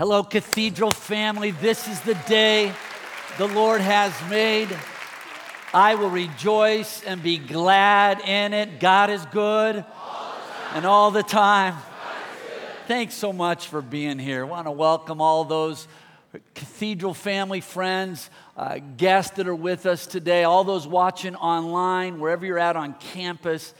Hello, Cathedral family. This is the day the Lord has made. I will rejoice and be glad in it. God is good and all the time. Thanks so much for being here. I want to welcome all those Cathedral family friends, uh, guests that are with us today, all those watching online, wherever you're at on campus.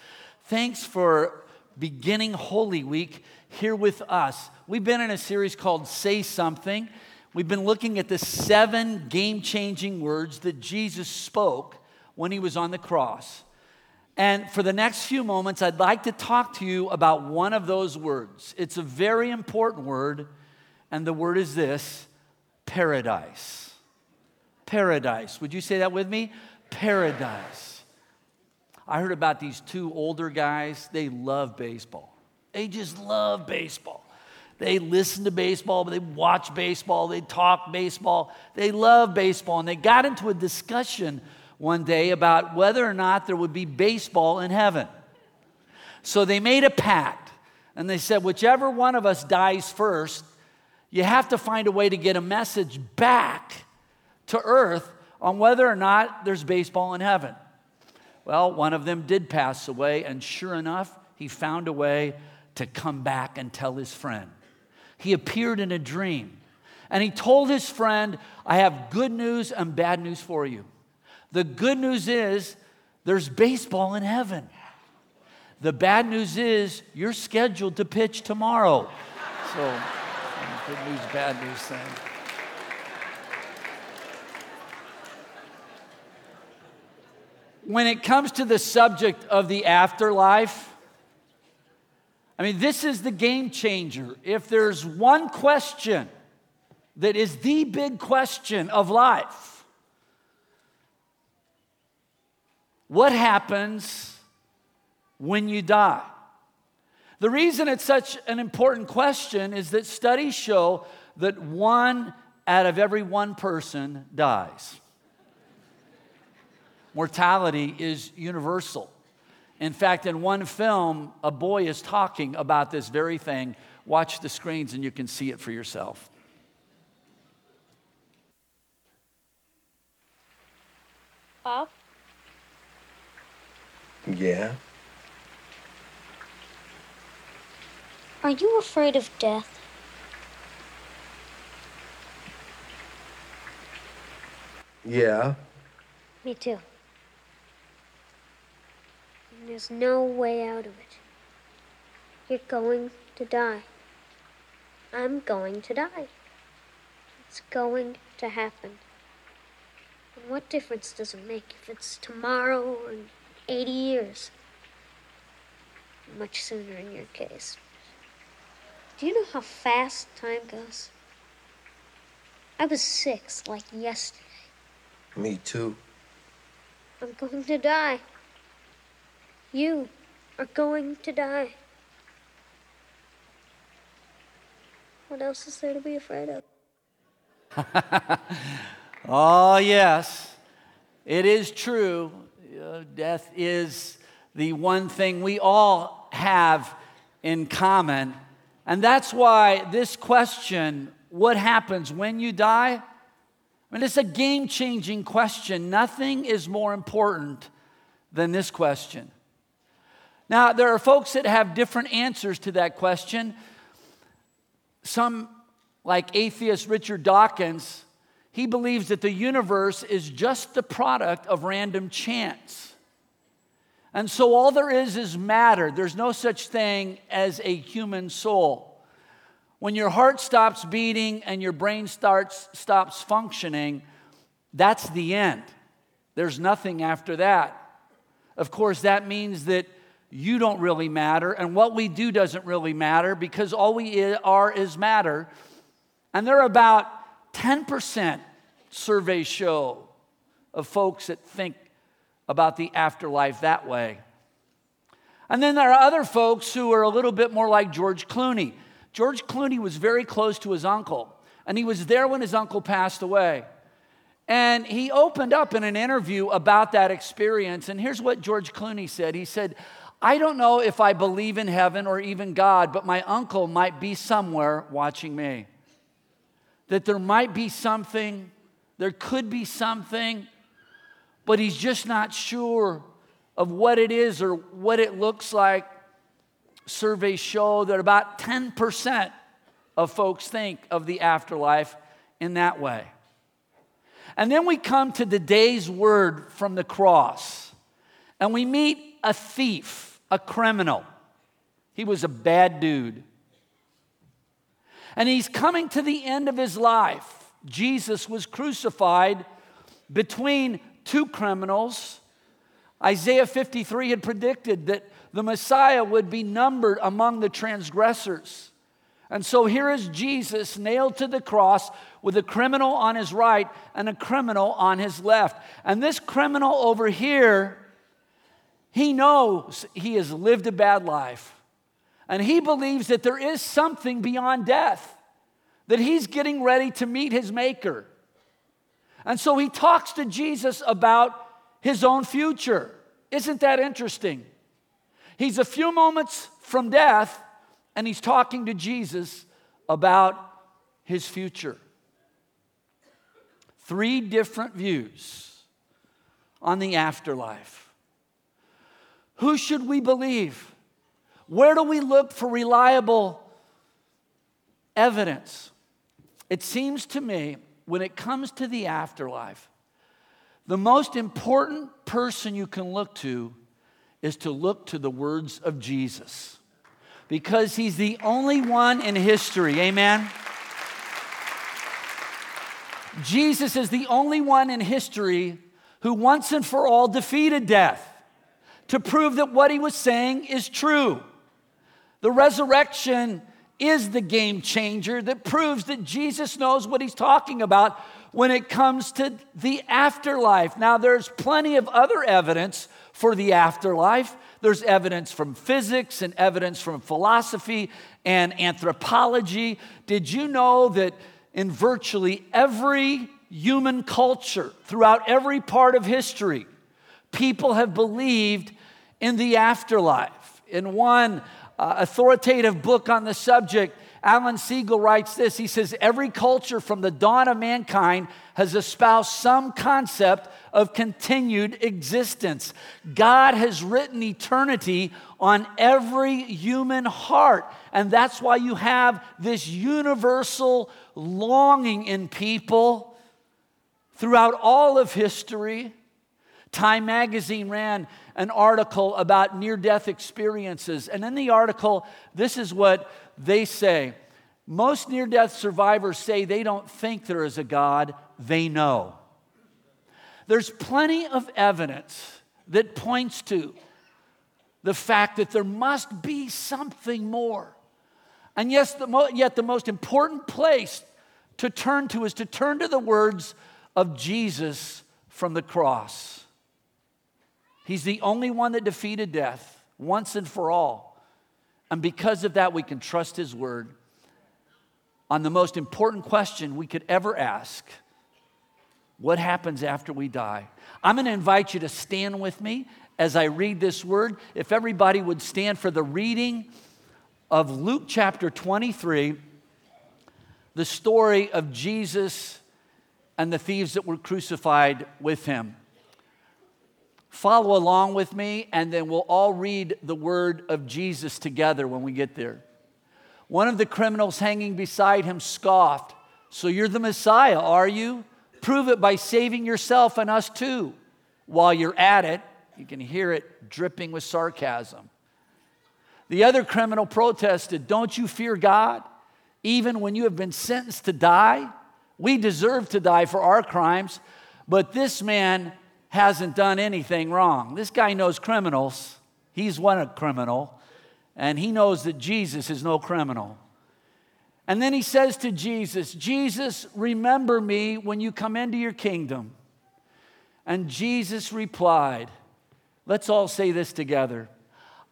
Thanks for beginning Holy Week here with us. We've been in a series called Say Something. We've been looking at the seven game changing words that Jesus spoke when he was on the cross. And for the next few moments, I'd like to talk to you about one of those words. It's a very important word, and the word is this paradise. Paradise. Would you say that with me? Paradise. I heard about these two older guys. They love baseball. They just love baseball. They listen to baseball, they watch baseball, they talk baseball. They love baseball. And they got into a discussion one day about whether or not there would be baseball in heaven. So they made a pact and they said, whichever one of us dies first, you have to find a way to get a message back to earth on whether or not there's baseball in heaven. Well, one of them did pass away, and sure enough, he found a way to come back and tell his friend. He appeared in a dream, and he told his friend, I have good news and bad news for you. The good news is there's baseball in heaven. The bad news is you're scheduled to pitch tomorrow. So, good news, bad news thing. When it comes to the subject of the afterlife, I mean, this is the game changer. If there's one question that is the big question of life, what happens when you die? The reason it's such an important question is that studies show that one out of every one person dies. Mortality is universal. In fact, in one film, a boy is talking about this very thing. Watch the screens and you can see it for yourself. Bob? Yeah. Are you afraid of death? Yeah. Me too. There's no way out of it. You're going to die. I'm going to die. It's going to happen. And what difference does it make if it's tomorrow or 80 years? Much sooner in your case. Do you know how fast time goes? I was six, like yesterday. Me too. I'm going to die. You are going to die. What else is there to be afraid of? oh, yes, it is true. Uh, death is the one thing we all have in common. And that's why this question, what happens when you die? I mean, it's a game changing question. Nothing is more important than this question. Now, there are folks that have different answers to that question. Some, like atheist Richard Dawkins, he believes that the universe is just the product of random chance. And so all there is is matter. There's no such thing as a human soul. When your heart stops beating and your brain starts, stops functioning, that's the end. There's nothing after that. Of course, that means that you don't really matter, and what we do doesn't really matter because all we are is matter. And there are about 10% surveys show of folks that think about the afterlife that way. And then there are other folks who are a little bit more like George Clooney. George Clooney was very close to his uncle, and he was there when his uncle passed away. And he opened up in an interview about that experience. And here's what George Clooney said He said, I don't know if I believe in heaven or even God, but my uncle might be somewhere watching me. That there might be something, there could be something, but he's just not sure of what it is or what it looks like. Surveys show that about 10% of folks think of the afterlife in that way. And then we come to the day's word from the cross, and we meet a thief a criminal. He was a bad dude. And he's coming to the end of his life. Jesus was crucified between two criminals. Isaiah 53 had predicted that the Messiah would be numbered among the transgressors. And so here is Jesus nailed to the cross with a criminal on his right and a criminal on his left. And this criminal over here he knows he has lived a bad life. And he believes that there is something beyond death, that he's getting ready to meet his maker. And so he talks to Jesus about his own future. Isn't that interesting? He's a few moments from death and he's talking to Jesus about his future. Three different views on the afterlife. Who should we believe? Where do we look for reliable evidence? It seems to me when it comes to the afterlife, the most important person you can look to is to look to the words of Jesus because he's the only one in history. Amen. Jesus is the only one in history who once and for all defeated death to prove that what he was saying is true. The resurrection is the game changer that proves that Jesus knows what he's talking about when it comes to the afterlife. Now, there's plenty of other evidence for the afterlife. There's evidence from physics and evidence from philosophy and anthropology. Did you know that in virtually every human culture, throughout every part of history, people have believed in the afterlife? In one uh, authoritative book on the subject, Alan Segal writes this. He says, Every culture from the dawn of mankind has espoused some concept of continued existence. God has written eternity on every human heart. And that's why you have this universal longing in people throughout all of history. Time magazine ran an article about near death experiences. And in the article, this is what they say Most near death survivors say they don't think there is a God, they know. There's plenty of evidence that points to the fact that there must be something more. And yes, the mo- yet the most important place to turn to is to turn to the words of Jesus from the cross. He's the only one that defeated death once and for all. And because of that, we can trust His word on the most important question we could ever ask what happens after we die? I'm going to invite you to stand with me as I read this word. If everybody would stand for the reading of Luke chapter 23, the story of Jesus and the thieves that were crucified with him. Follow along with me, and then we'll all read the word of Jesus together when we get there. One of the criminals hanging beside him scoffed, So you're the Messiah, are you? Prove it by saving yourself and us too. While you're at it, you can hear it dripping with sarcasm. The other criminal protested, Don't you fear God? Even when you have been sentenced to die, we deserve to die for our crimes, but this man hasn't done anything wrong. This guy knows criminals. He's one a criminal, and he knows that Jesus is no criminal. And then he says to Jesus, Jesus, remember me when you come into your kingdom. And Jesus replied, Let's all say this together.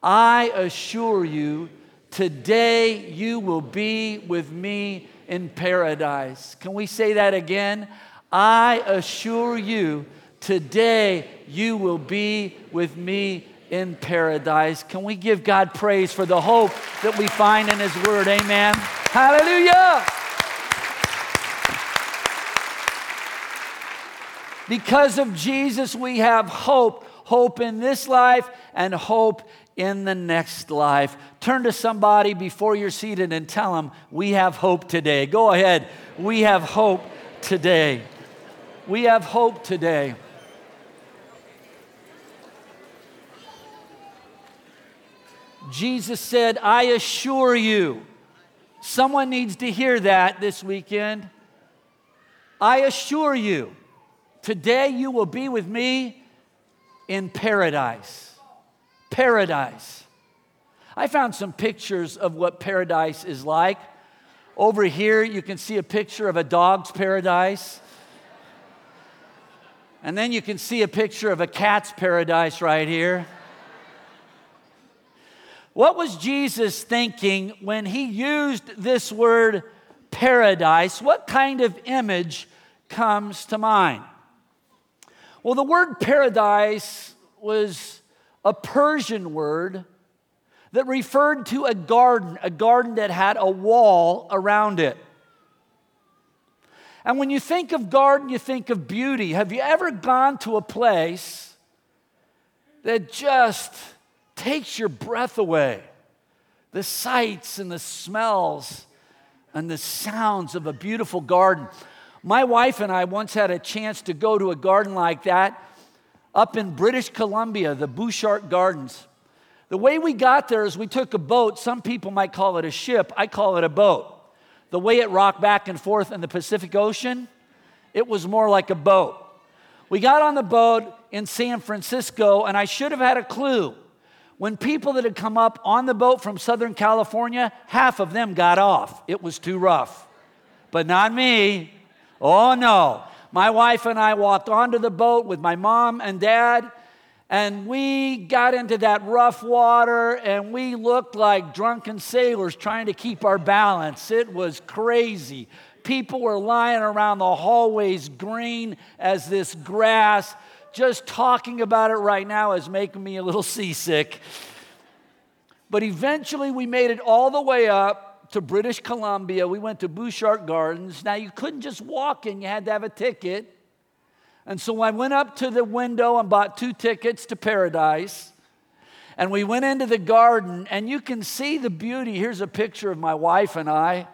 I assure you, today you will be with me in paradise. Can we say that again? I assure you, today you will be with me in paradise. Can we give God praise for the hope that we find in His Word? Amen. Hallelujah. Because of Jesus, we have hope hope in this life and hope in the next life. Turn to somebody before you're seated and tell them, We have hope today. Go ahead. We have hope today. We have hope today. Jesus said, I assure you. Someone needs to hear that this weekend. I assure you, today you will be with me in paradise. Paradise. I found some pictures of what paradise is like. Over here, you can see a picture of a dog's paradise. And then you can see a picture of a cat's paradise right here. What was Jesus thinking when he used this word paradise? What kind of image comes to mind? Well, the word paradise was a Persian word that referred to a garden, a garden that had a wall around it. And when you think of garden, you think of beauty. Have you ever gone to a place that just takes your breath away? The sights and the smells and the sounds of a beautiful garden. My wife and I once had a chance to go to a garden like that up in British Columbia, the Butchart Gardens. The way we got there is we took a boat. Some people might call it a ship. I call it a boat. The way it rocked back and forth in the Pacific Ocean, it was more like a boat. We got on the boat in San Francisco, and I should have had a clue. When people that had come up on the boat from Southern California, half of them got off. It was too rough. But not me. Oh no. My wife and I walked onto the boat with my mom and dad and we got into that rough water and we looked like drunken sailors trying to keep our balance. It was crazy. People were lying around the hallways green as this grass. Just talking about it right now is making me a little seasick. But eventually we made it all the way up to British Columbia. We went to Butchart Gardens. Now you couldn't just walk in, you had to have a ticket. And so I went up to the window and bought two tickets to paradise. And we went into the garden, and you can see the beauty. Here's a picture of my wife and I,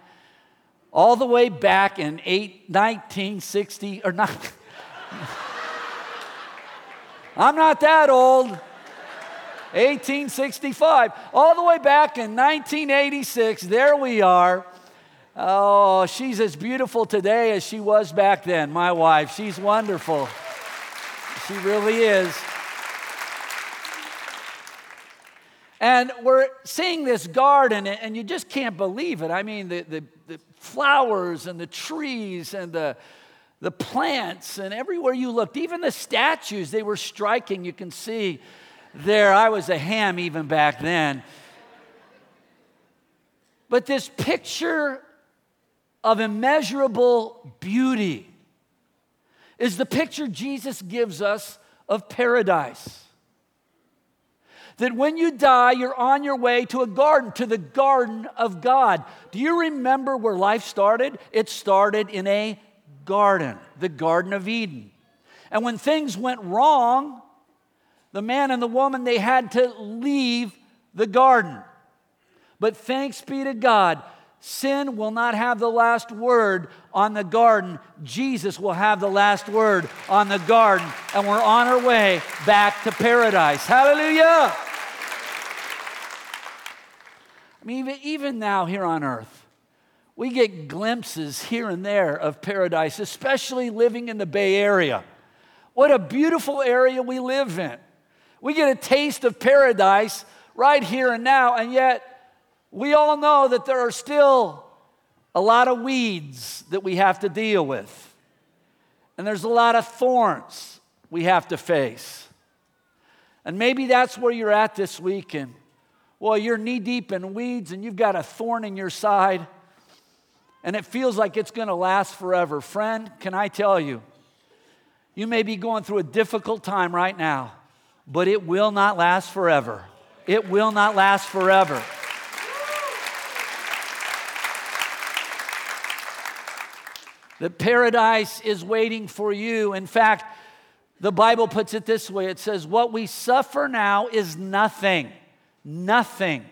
all the way back in eight, 1960, or not. I'm not that old. 1865. All the way back in 1986, there we are. Oh, she's as beautiful today as she was back then, my wife. She's wonderful. She really is. And we're seeing this garden, and you just can't believe it. I mean, the, the, the flowers and the trees and the, the plants, and everywhere you looked, even the statues, they were striking. You can see there, I was a ham even back then. But this picture of immeasurable beauty is the picture Jesus gives us of paradise. That when you die, you're on your way to a garden, to the garden of God. Do you remember where life started? It started in a garden, the Garden of Eden. And when things went wrong, the man and the woman, they had to leave the garden. But thanks be to God, Sin will not have the last word on the garden. Jesus will have the last word on the garden, and we're on our way back to paradise. Hallelujah! I mean, even, now here on earth, we get glimpses here and there of paradise, especially living in the Bay Area. What a beautiful area we live in. We get a taste of paradise right here and now, and yet we all know that there are still a lot of weeds that we have to deal with. And there's a lot of thorns we have to face. And maybe that's where you're at this week. And well, you're knee deep in weeds and you've got a thorn in your side. And it feels like it's going to last forever. Friend, can I tell you? You may be going through a difficult time right now, but it will not last forever. It will not last forever. The paradise is waiting for you. In fact, the Bible puts it this way it says, What we suffer now is nothing, nothing,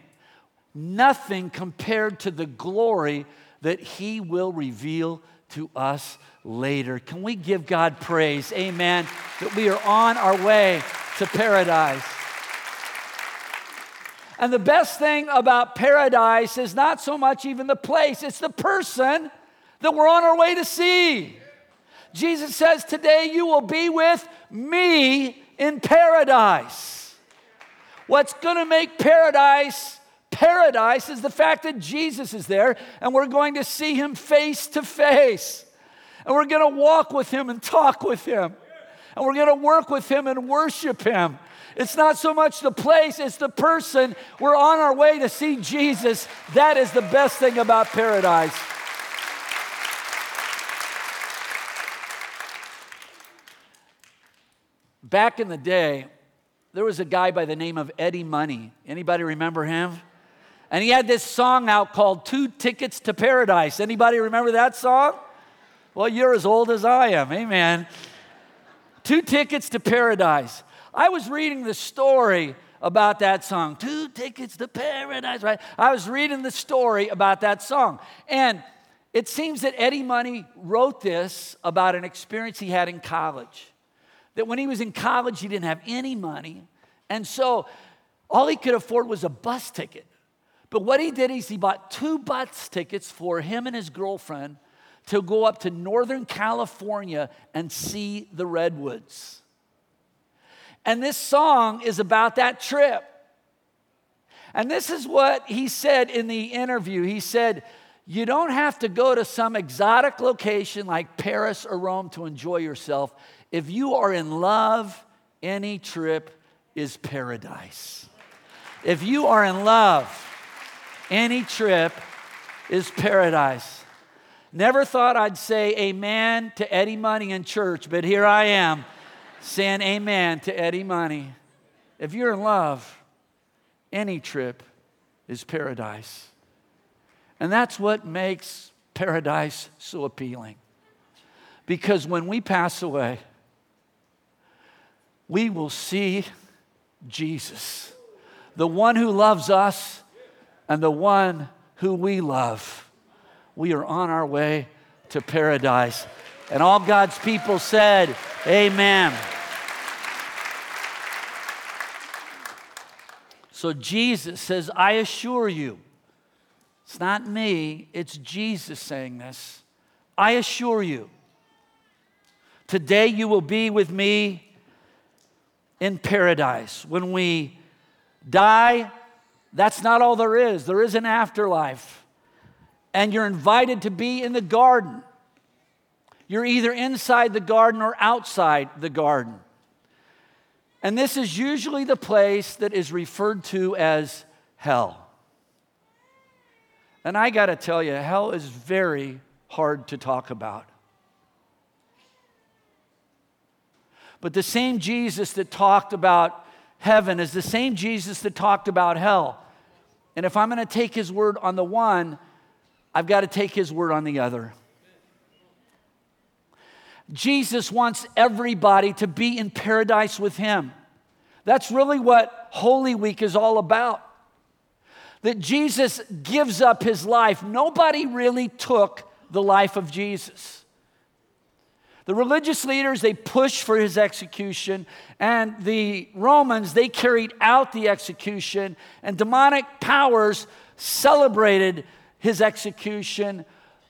nothing compared to the glory that He will reveal to us later. Can we give God praise? Amen. That we are on our way to paradise. And the best thing about paradise is not so much even the place, it's the person that we're on our way to see. Jesus says, Today you will be with me in paradise. What's going to make paradise paradise is the fact that Jesus is there and we're going to see him face to face. And we're going to walk with him and talk with him. And we're going to work with him and worship him. It's not so much the place, it's the person. We're on our way to see Jesus. That is the best thing about paradise. back in the day, there was a guy by the name of Eddie Money. Anybody remember him? And he had this song out called Two Tickets to Paradise. Anybody remember that song? Well, you're as old as I am. Amen. Two Tickets to Paradise. I was reading the story about that song. Two tickets to paradise, right? I was reading the story about that song. And it seems that Eddie Money wrote this about an experience he had in college. That when he was in college, he didn't have any money. And so all he could afford was a bus ticket. But what he did is he bought two bus tickets for him and his girlfriend to go up to Northern California and see the redwoods. And this song is about that trip. And this is what he said in the interview. He said, You don't have to go to some exotic location like Paris or Rome to enjoy yourself. If you are in love, any trip is paradise. If you are in love, any trip is paradise. Never thought I'd say amen to Eddie Money in church, but here I am saying amen to Eddie Money. If you're in love, any trip is paradise. And that's what makes paradise so appealing. Because when we pass away, we will see Jesus, the one who loves us and the one who we love. We are on our way to paradise. And all God's people said, Amen. So Jesus says, I assure you, it's not me, it's Jesus saying this. I assure you, today you will be with me in paradise. When we die, that's not all there is. There is an afterlife. And you're invited to be in the garden. You're either inside the garden or outside the garden. And this is usually the place that is referred to as hell. And I got to tell you, hell is very hard to talk about. But the same Jesus that talked about heaven is the same Jesus that talked about hell. And if I'm going to take his word on the one, I've got to take his word on the other. Jesus wants everybody to be in paradise with him. That's really what Holy Week is all about. That Jesus gives up his life. Nobody really took the life of Jesus. The religious leaders, they pushed for his execution, and the Romans, they carried out the execution, and demonic powers celebrated his execution,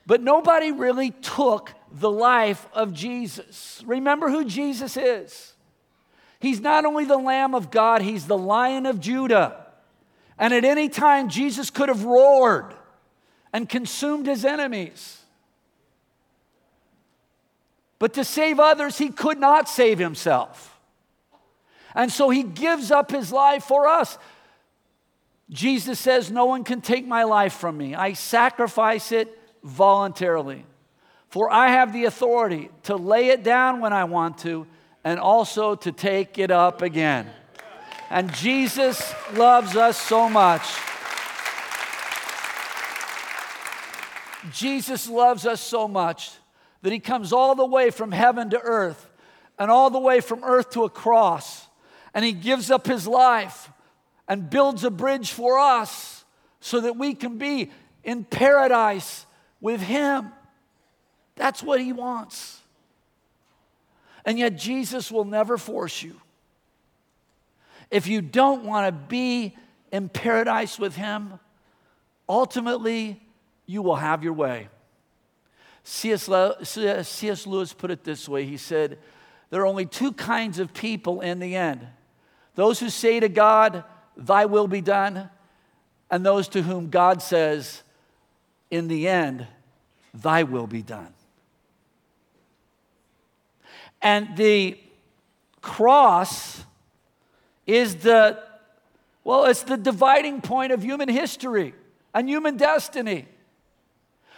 but nobody really took the life of Jesus. Remember who Jesus is. He's not only the Lamb of God, he's the Lion of Judah. And at any time, Jesus could have roared and consumed his enemies. But to save others, he could not save himself. And so he gives up his life for us. Jesus says, No one can take my life from me. I sacrifice it voluntarily. For I have the authority to lay it down when I want to and also to take it up again. And Jesus loves us so much. Jesus loves us so much that he comes all the way from heaven to earth and all the way from earth to a cross. And he gives up his life and builds a bridge for us so that we can be in paradise with him. That's what he wants. And yet, Jesus will never force you. If you don't want to be in paradise with him, ultimately, you will have your way. C.S. Lewis put it this way He said, There are only two kinds of people in the end those who say to God, Thy will be done, and those to whom God says, In the end, Thy will be done. And the cross is the, well, it's the dividing point of human history and human destiny.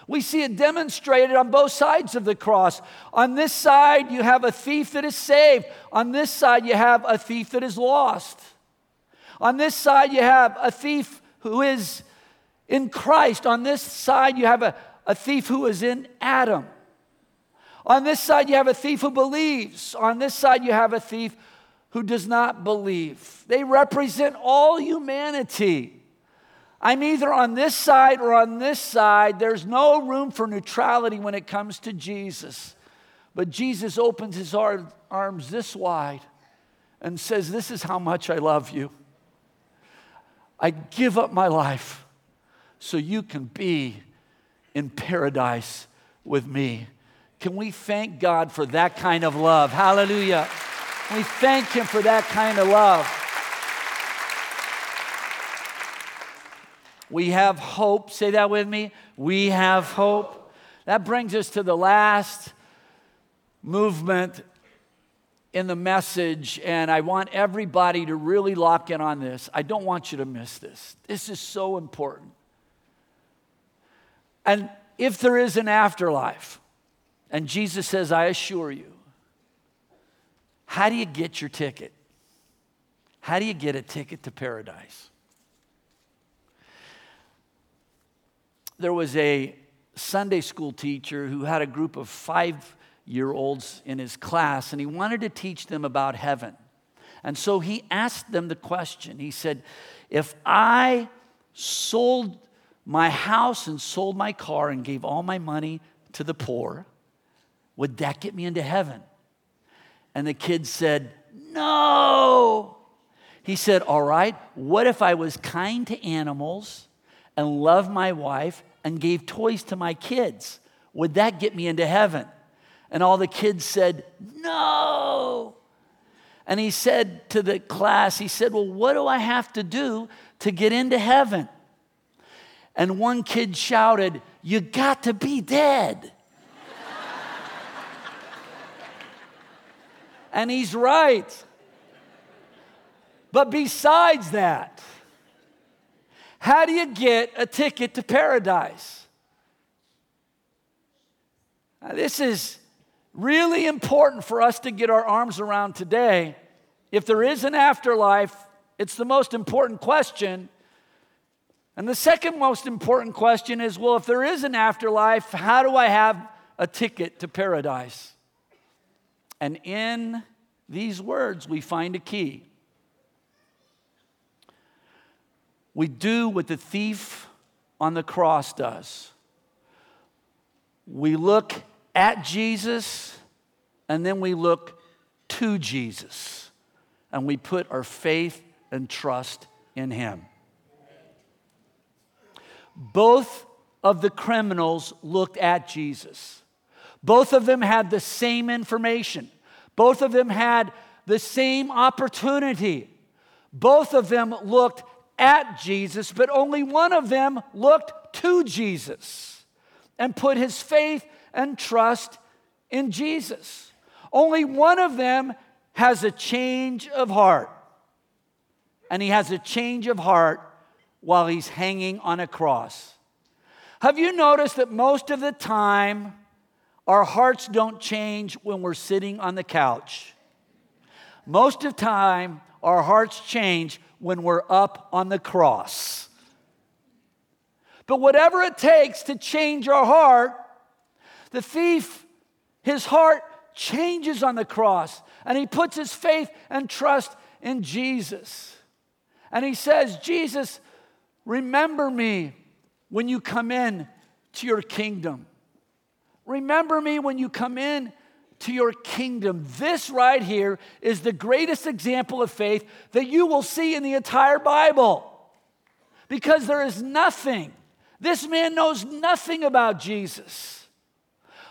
We see it demonstrated on both sides of the cross. On this side, you have a thief that is saved. On this side, you have a thief that is lost. On this side, you have a thief who is in Christ. On this side, you have a, a thief who is in Adam. On this side, you have a thief who believes. On this side, you have a thief who does not believe. They represent all humanity. I'm either on this side or on this side. There's no room for neutrality when it comes to Jesus. But Jesus opens his arms this wide and says, This is how much I love you. I give up my life so you can be in paradise with me. Can we thank God for that kind of love? Hallelujah. We thank Him for that kind of love. We have hope. Say that with me. We have hope. That brings us to the last movement in the message, and I want everybody to really lock in on this. I don't want you to miss this. This is so important. And if there is an afterlife, and Jesus says, I assure you, how do you get your ticket? How do you get a ticket to paradise? There was a Sunday school teacher who had a group of five year olds in his class, and he wanted to teach them about heaven. And so he asked them the question He said, If I sold my house and sold my car and gave all my money to the poor, would that get me into heaven? And the kid said, No. He said, All right, what if I was kind to animals and loved my wife and gave toys to my kids? Would that get me into heaven? And all the kids said, No. And he said to the class, He said, Well, what do I have to do to get into heaven? And one kid shouted, You got to be dead. and he's right. But besides that, how do you get a ticket to paradise? Now, this is really important for us to get our arms around today. If there is an afterlife, it's the most important question. And the second most important question is well, if there is an afterlife, how do I have a ticket to paradise? And in these words, we find a key. We do what the thief on the cross does. We look at Jesus, and then we look to Jesus, and we put our faith and trust in Him. Both of the criminals looked at Jesus. Both of them had the same information. Both of them had the same opportunity. Both of them looked at Jesus, but only one of them looked to Jesus and put his faith and trust in Jesus. Only one of them has a change of heart. And he has a change of heart while he's hanging on a cross. Have you noticed that most of the time, our hearts don't change when we're sitting on the couch? Most of the time, our hearts change when we're up on the cross. But whatever it takes to change our heart, the thief, his heart changes on the cross and he puts his faith and trust in Jesus. And he says, Jesus, remember me when you come in to your kingdom. Remember me when you come in to your kingdom. This right here is the greatest example of faith that you will see in the entire Bible. Because there is nothing, this man knows nothing about Jesus.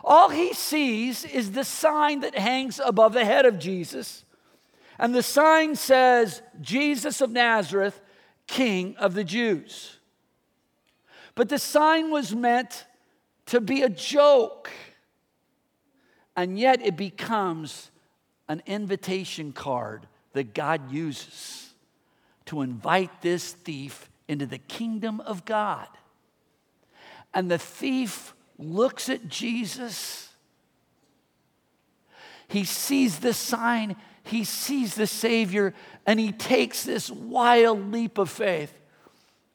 All he sees is the sign that hangs above the head of Jesus. And the sign says, Jesus of Nazareth, King of the Jews. But the sign was meant to be a joke. And yet it becomes an invitation card that God uses to invite this thief into the kingdom of God. And the thief looks at Jesus. He sees the sign, he sees the Savior, and he takes this wild leap of faith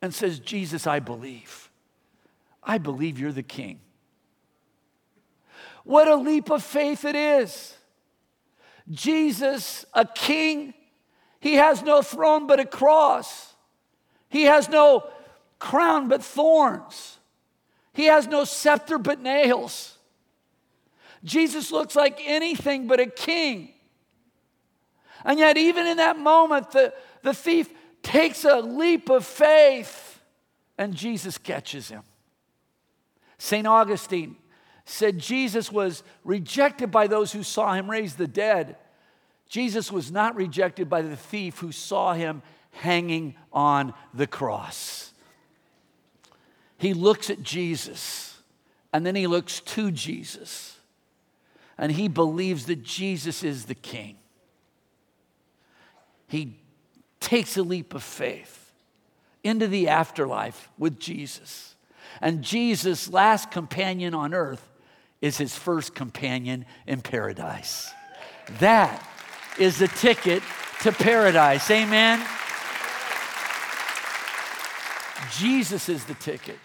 and says, Jesus, I believe. I believe you're the king. What a leap of faith it is. Jesus, a king, he has no throne but a cross. He has no crown but thorns. He has no scepter but nails. Jesus looks like anything but a king. And yet, even in that moment, the, the thief takes a leap of faith and Jesus catches him. St. Augustine said Jesus was rejected by those who saw him raise the dead. Jesus was not rejected by the thief who saw him hanging on the cross. He looks at Jesus and then he looks to Jesus and he believes that Jesus is the king. He takes a leap of faith into the afterlife with Jesus. And Jesus' last companion on earth is his first companion in paradise. That is the ticket to paradise. Amen. Jesus is the ticket.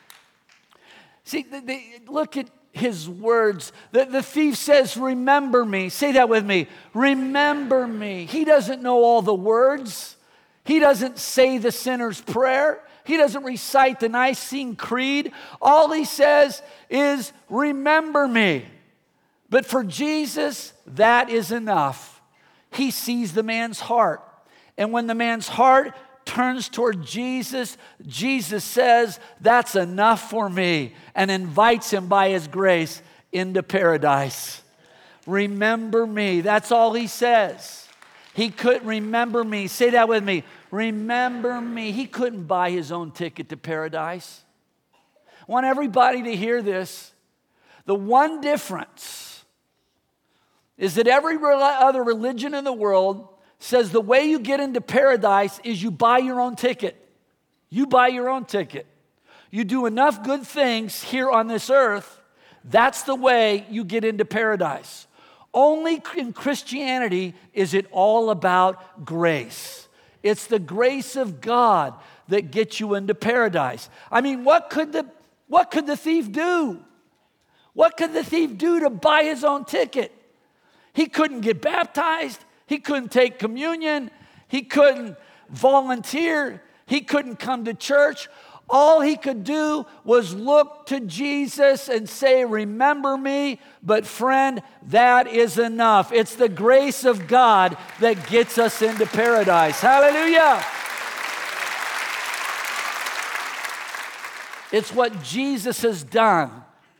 See, the, the, look at his words. The, the thief says, Remember me. Say that with me. Remember me. He doesn't know all the words, he doesn't say the sinner's prayer. He doesn't recite the Nicene Creed. All he says is, Remember me. But for Jesus, that is enough. He sees the man's heart. And when the man's heart turns toward Jesus, Jesus says, That's enough for me, and invites him by his grace into paradise. Remember me. That's all he says. He couldn't remember me. Say that with me. Remember me. He couldn't buy his own ticket to paradise. I want everybody to hear this. The one difference is that every other religion in the world says the way you get into paradise is you buy your own ticket. You buy your own ticket. You do enough good things here on this earth, that's the way you get into paradise. Only in Christianity is it all about grace. It's the grace of God that gets you into paradise. I mean, what could the what could the thief do? What could the thief do to buy his own ticket? He couldn't get baptized. He couldn't take communion. He couldn't volunteer. He couldn't come to church. All he could do was look to Jesus and say, Remember me. But, friend, that is enough. It's the grace of God that gets us into paradise. Hallelujah. It's what Jesus has done,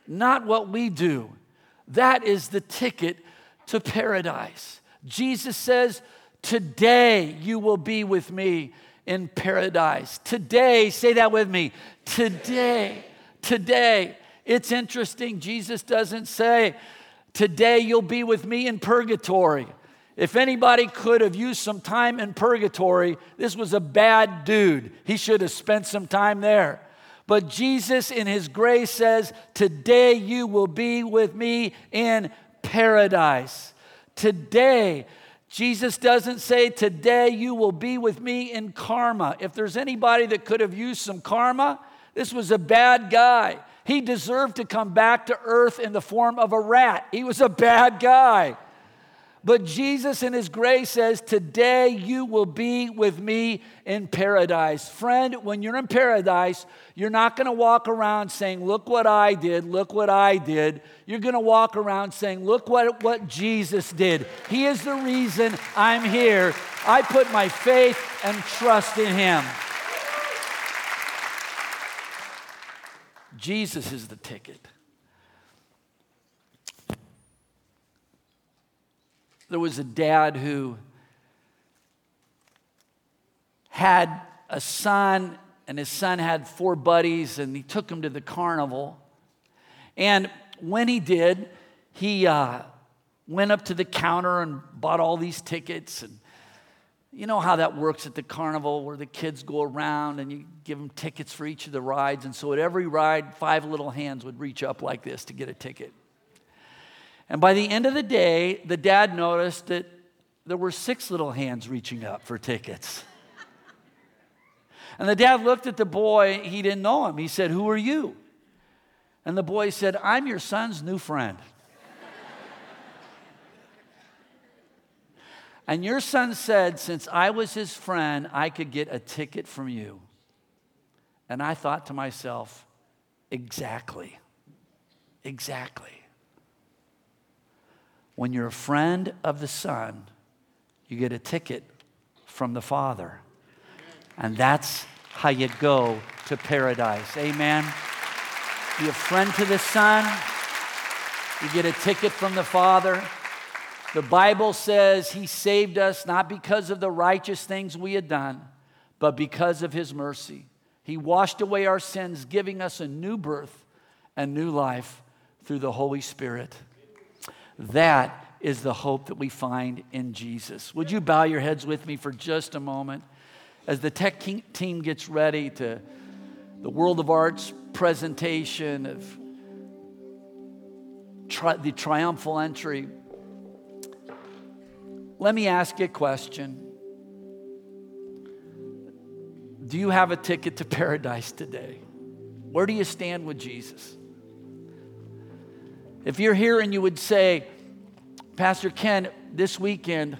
not what we do. That is the ticket to paradise. Jesus says, Today you will be with me in paradise. Today, say that with me. Today, today. It's interesting, Jesus doesn't say, Today you'll be with me in purgatory. If anybody could have used some time in purgatory, this was a bad dude. He should have spent some time there. But Jesus, in his grace, says, Today you will be with me in paradise. Today, Jesus doesn't say, Today you will be with me in karma. If there's anybody that could have used some karma, this was a bad guy. He deserved to come back to earth in the form of a rat. He was a bad guy. But Jesus, in His grace, says, Today you will be with me in paradise. Friend, when you're in paradise, you're not going to walk around saying, Look what I did, look what I did. You're going to walk around saying, Look what, what Jesus did. He is the reason I'm here. I put my faith and trust in Him. Jesus is the ticket. There was a dad who had a son, and his son had four buddies, and he took them to the carnival. And when he did, he uh, went up to the counter and bought all these tickets. And, you know how that works at the carnival where the kids go around and you give them tickets for each of the rides. And so at every ride, five little hands would reach up like this to get a ticket. And by the end of the day, the dad noticed that there were six little hands reaching up for tickets. And the dad looked at the boy, he didn't know him. He said, Who are you? And the boy said, I'm your son's new friend. and your son said, Since I was his friend, I could get a ticket from you. And I thought to myself, Exactly. Exactly. When you're a friend of the Son, you get a ticket from the Father. And that's how you go to paradise. Amen. Be a friend to the Son, you get a ticket from the Father. The Bible says He saved us not because of the righteous things we had done, but because of His mercy. He washed away our sins, giving us a new birth and new life through the Holy Spirit. That is the hope that we find in Jesus. Would you bow your heads with me for just a moment as the tech team gets ready to the Worship Arts presentation of tri- the triumphal entry? Let me ask you a question. Do you have a ticket to paradise today? Where do you stand with Jesus? If you're here and you would say, Pastor Ken, this weekend,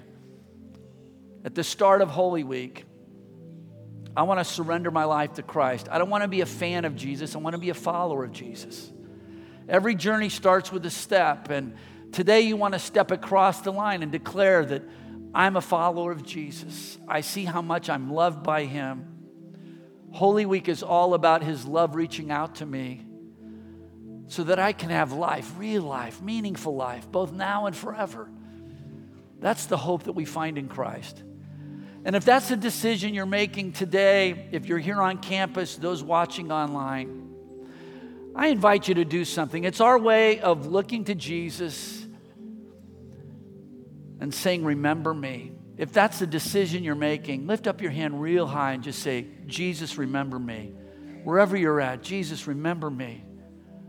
at the start of Holy Week, I want to surrender my life to Christ. I don't want to be a fan of Jesus, I want to be a follower of Jesus. Every journey starts with a step, and today you want to step across the line and declare that I'm a follower of Jesus. I see how much I'm loved by Him. Holy Week is all about His love reaching out to me so that I can have life, real life, meaningful life, both now and forever. That's the hope that we find in Christ. And if that's a decision you're making today, if you're here on campus, those watching online, I invite you to do something. It's our way of looking to Jesus and saying, Remember me. If that's the decision you're making, lift up your hand real high and just say, Jesus, remember me. Wherever you're at, Jesus, remember me.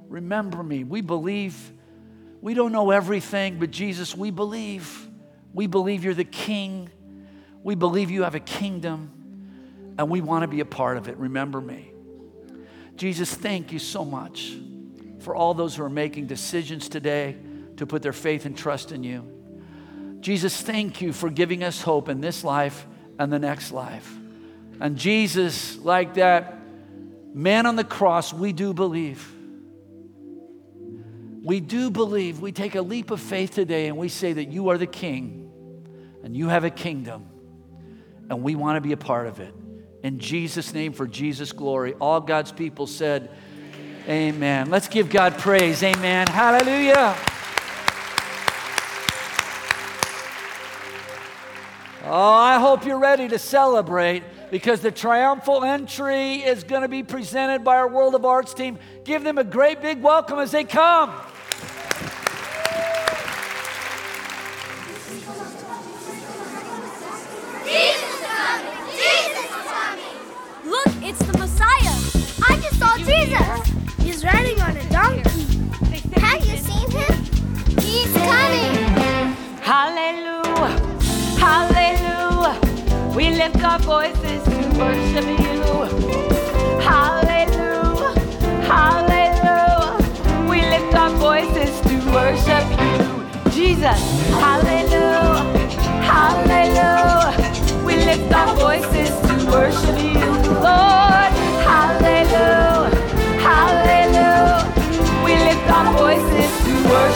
Remember me. We believe. We don't know everything, but Jesus, we believe. We believe you're the King. We believe you have a kingdom, and we want to be a part of it. Remember me. Jesus, thank you so much for all those who are making decisions today to put their faith and trust in you. Jesus, thank you for giving us hope in this life and the next life. And Jesus, like that man on the cross, we do believe we do believe, we take a leap of faith today and we say that you are the king and you have a kingdom and we want to be a part of it. In Jesus' name, for Jesus' glory. All God's people said, Amen. Let's give God praise. Amen. Hallelujah. Oh, I hope you're ready to celebrate because the triumphal entry is going to be presented by our Worship Arts team. Give them a great big welcome as they come. Jesus. He's riding on a donkey. Have you seen him? He's coming. Hallelujah. Hallelujah. We lift our voices to worship you. Hallelujah. Hallelujah. We lift our voices to worship you. Jesus. Hallelujah. Hallelujah. We lift our voices to worship you. Lord.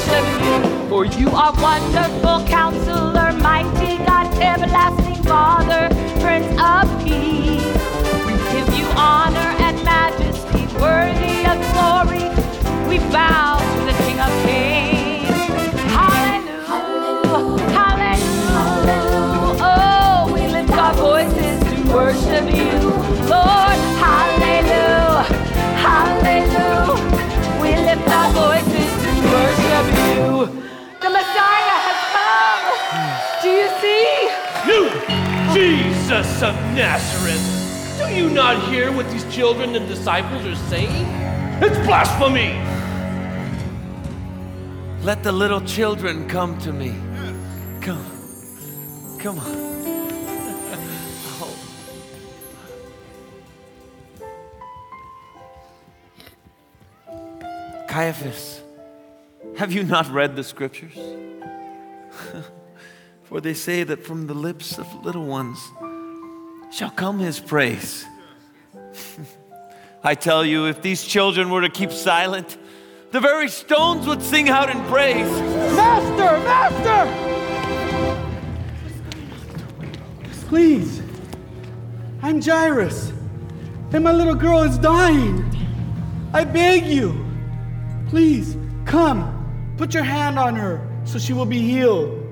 Worship you. For you are wonderful counselor, mighty God, everlasting Father, Prince of Peace. We give you honor and majesty, worthy of Jesus of Nazareth! Do you not hear what these children and disciples are saying? It's blasphemy! Let the little children come to me. Come. Come on. Oh. Caiaphas, have you not read the scriptures? For they say that from the lips of little ones shall come his praise. I tell you, if these children were to keep silent, the very stones would sing out in praise. Master! Master! Please. I'm Jairus, and my little girl is dying. I beg you. Please, come. Put your hand on her so she will be healed.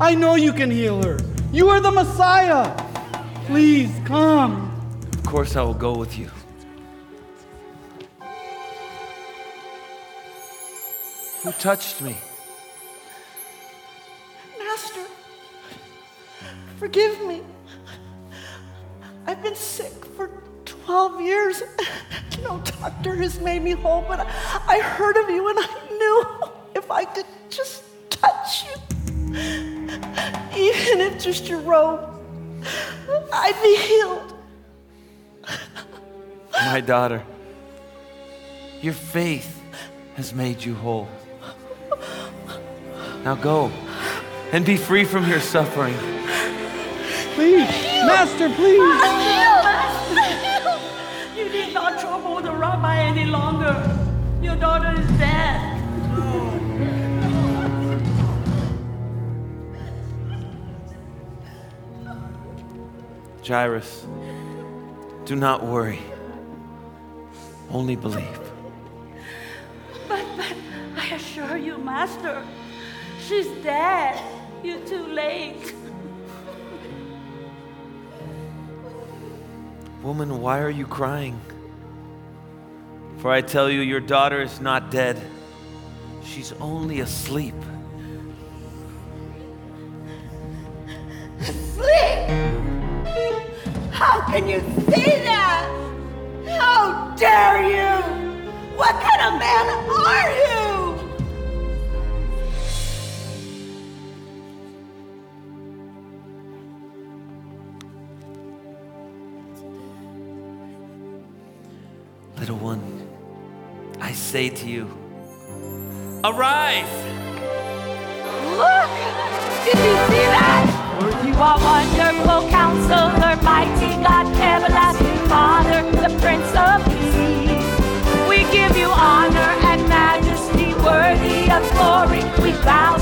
I know you can heal her. You are the Messiah. Please, come. Of course, I will go with you. Who touched me? Master, forgive me. I've been sick for 12 years. No doctor has made me whole, but I heard of you and I knew if I could just touch you, even if just your robe, I'd be healed. My daughter, your faith has made you whole. Now go and be free from your suffering. Please, Master, please. You need not trouble the rabbi any longer. Your daughter is dead. Jairus, do not worry. Only believe. But, but I assure you, Master, she's dead. You're too late. Woman, why are you crying? For I tell you, your daughter is not dead. She's only asleep. Can you see that? How dare you? What kind of man are you? Little one, I say to you, arise! Look! Did you see that? You are wonderful counselor, mighty God, everlasting Father, the Prince of Peace. We give you honor and majesty, worthy of glory. We bow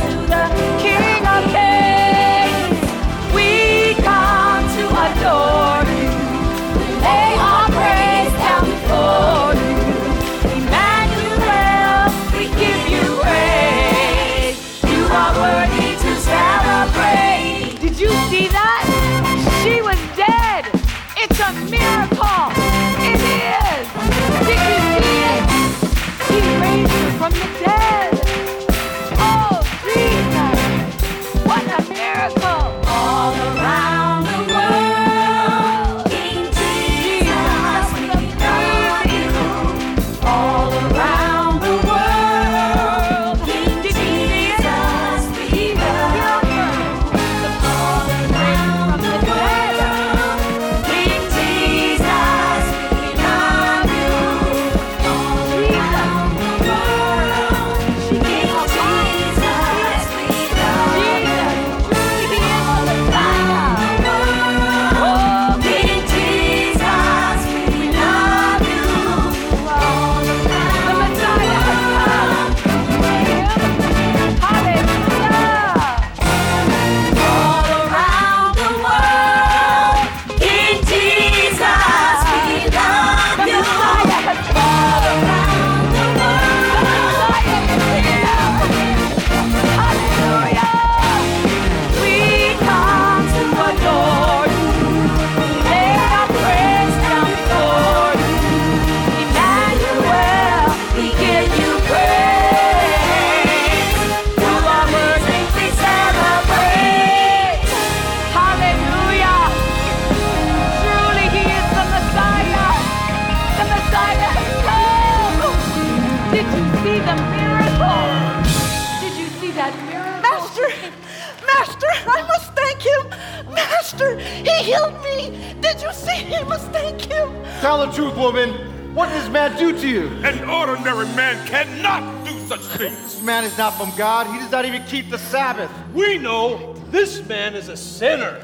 is a sinner.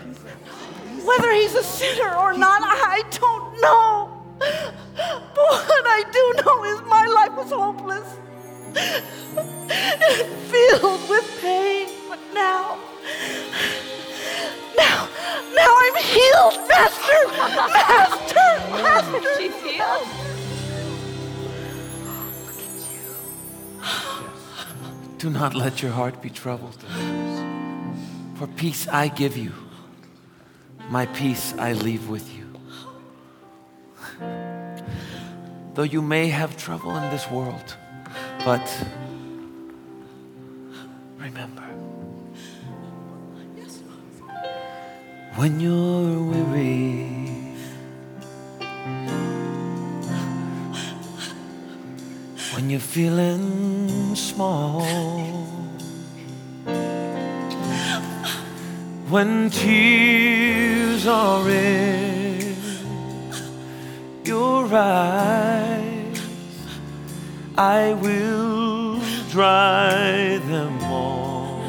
Whether he's a sinner or not, I don't know. But what I do know is my life was hopeless and filled with pain. But now, now, now I'm healed, Master, Master, Master. She's healed. Do not let your heart be troubled. Peace I give you, my peace I leave with you. Though you may have trouble in this world, but remember, when you're weary, when you're feeling small, when tears are in your eyes, I will dry them all.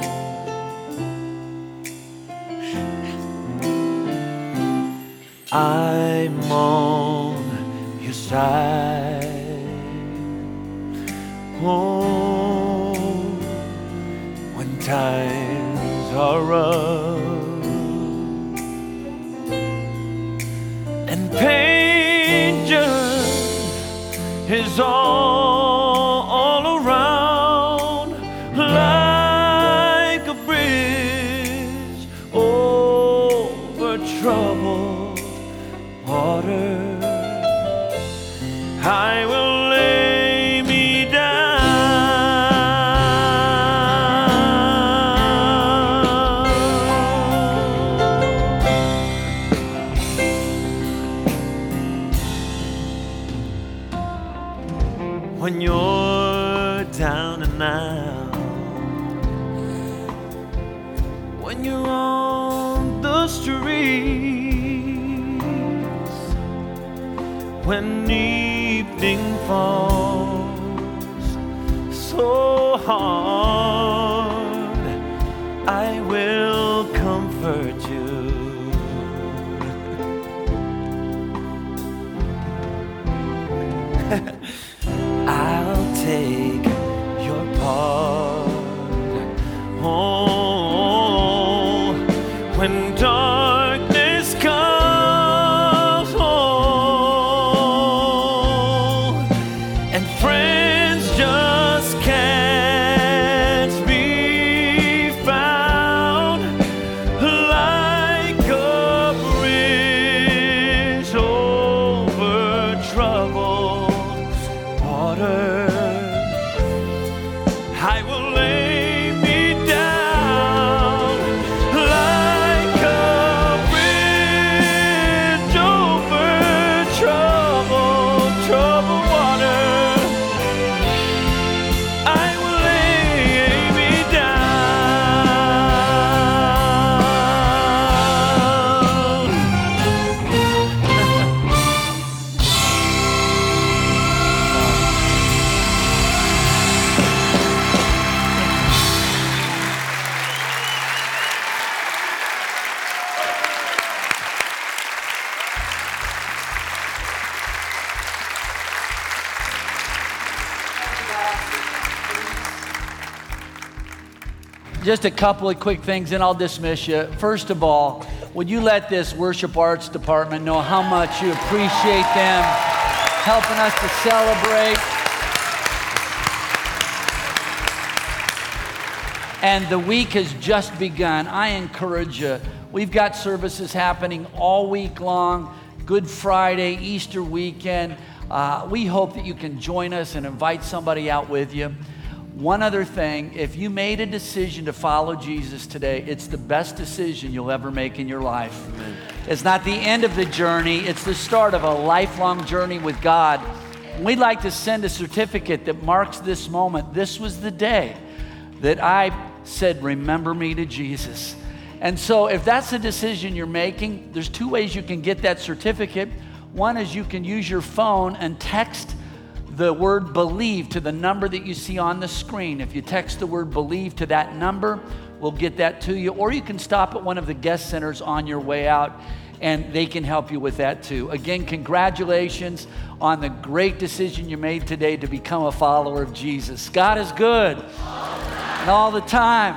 I'm on your side. Oh, when times are rough and pain just is all, out, when you're on the streets, when evening falls so hard, Just a couple of quick things, and I'll dismiss you. First of all, would you let this worship arts department know how much you appreciate them helping us to celebrate? And the week has just begun. I encourage you. We've got services happening all week long Good Friday, Easter weekend. Uh, we hope that you can join us and invite somebody out with you. One other thing if you made a decision to follow Jesus today, it's the best decision you'll ever make in your life. It's not the end of the journey, it's the start of a lifelong journey with God. We'd like to send a certificate that marks this moment. This was the day that I said, Remember me to Jesus. And so, if that's the decision you're making, there's two ways you can get that certificate. One is you can use your phone and text the word believe to the number that you see on the screen. If you text the word believe to that number, we'll get that to you. Or you can stop at one of the guest centers on your way out and they can help you with that too. Again, congratulations on the great decision you made today to become a follower of Jesus. God is good and all the time.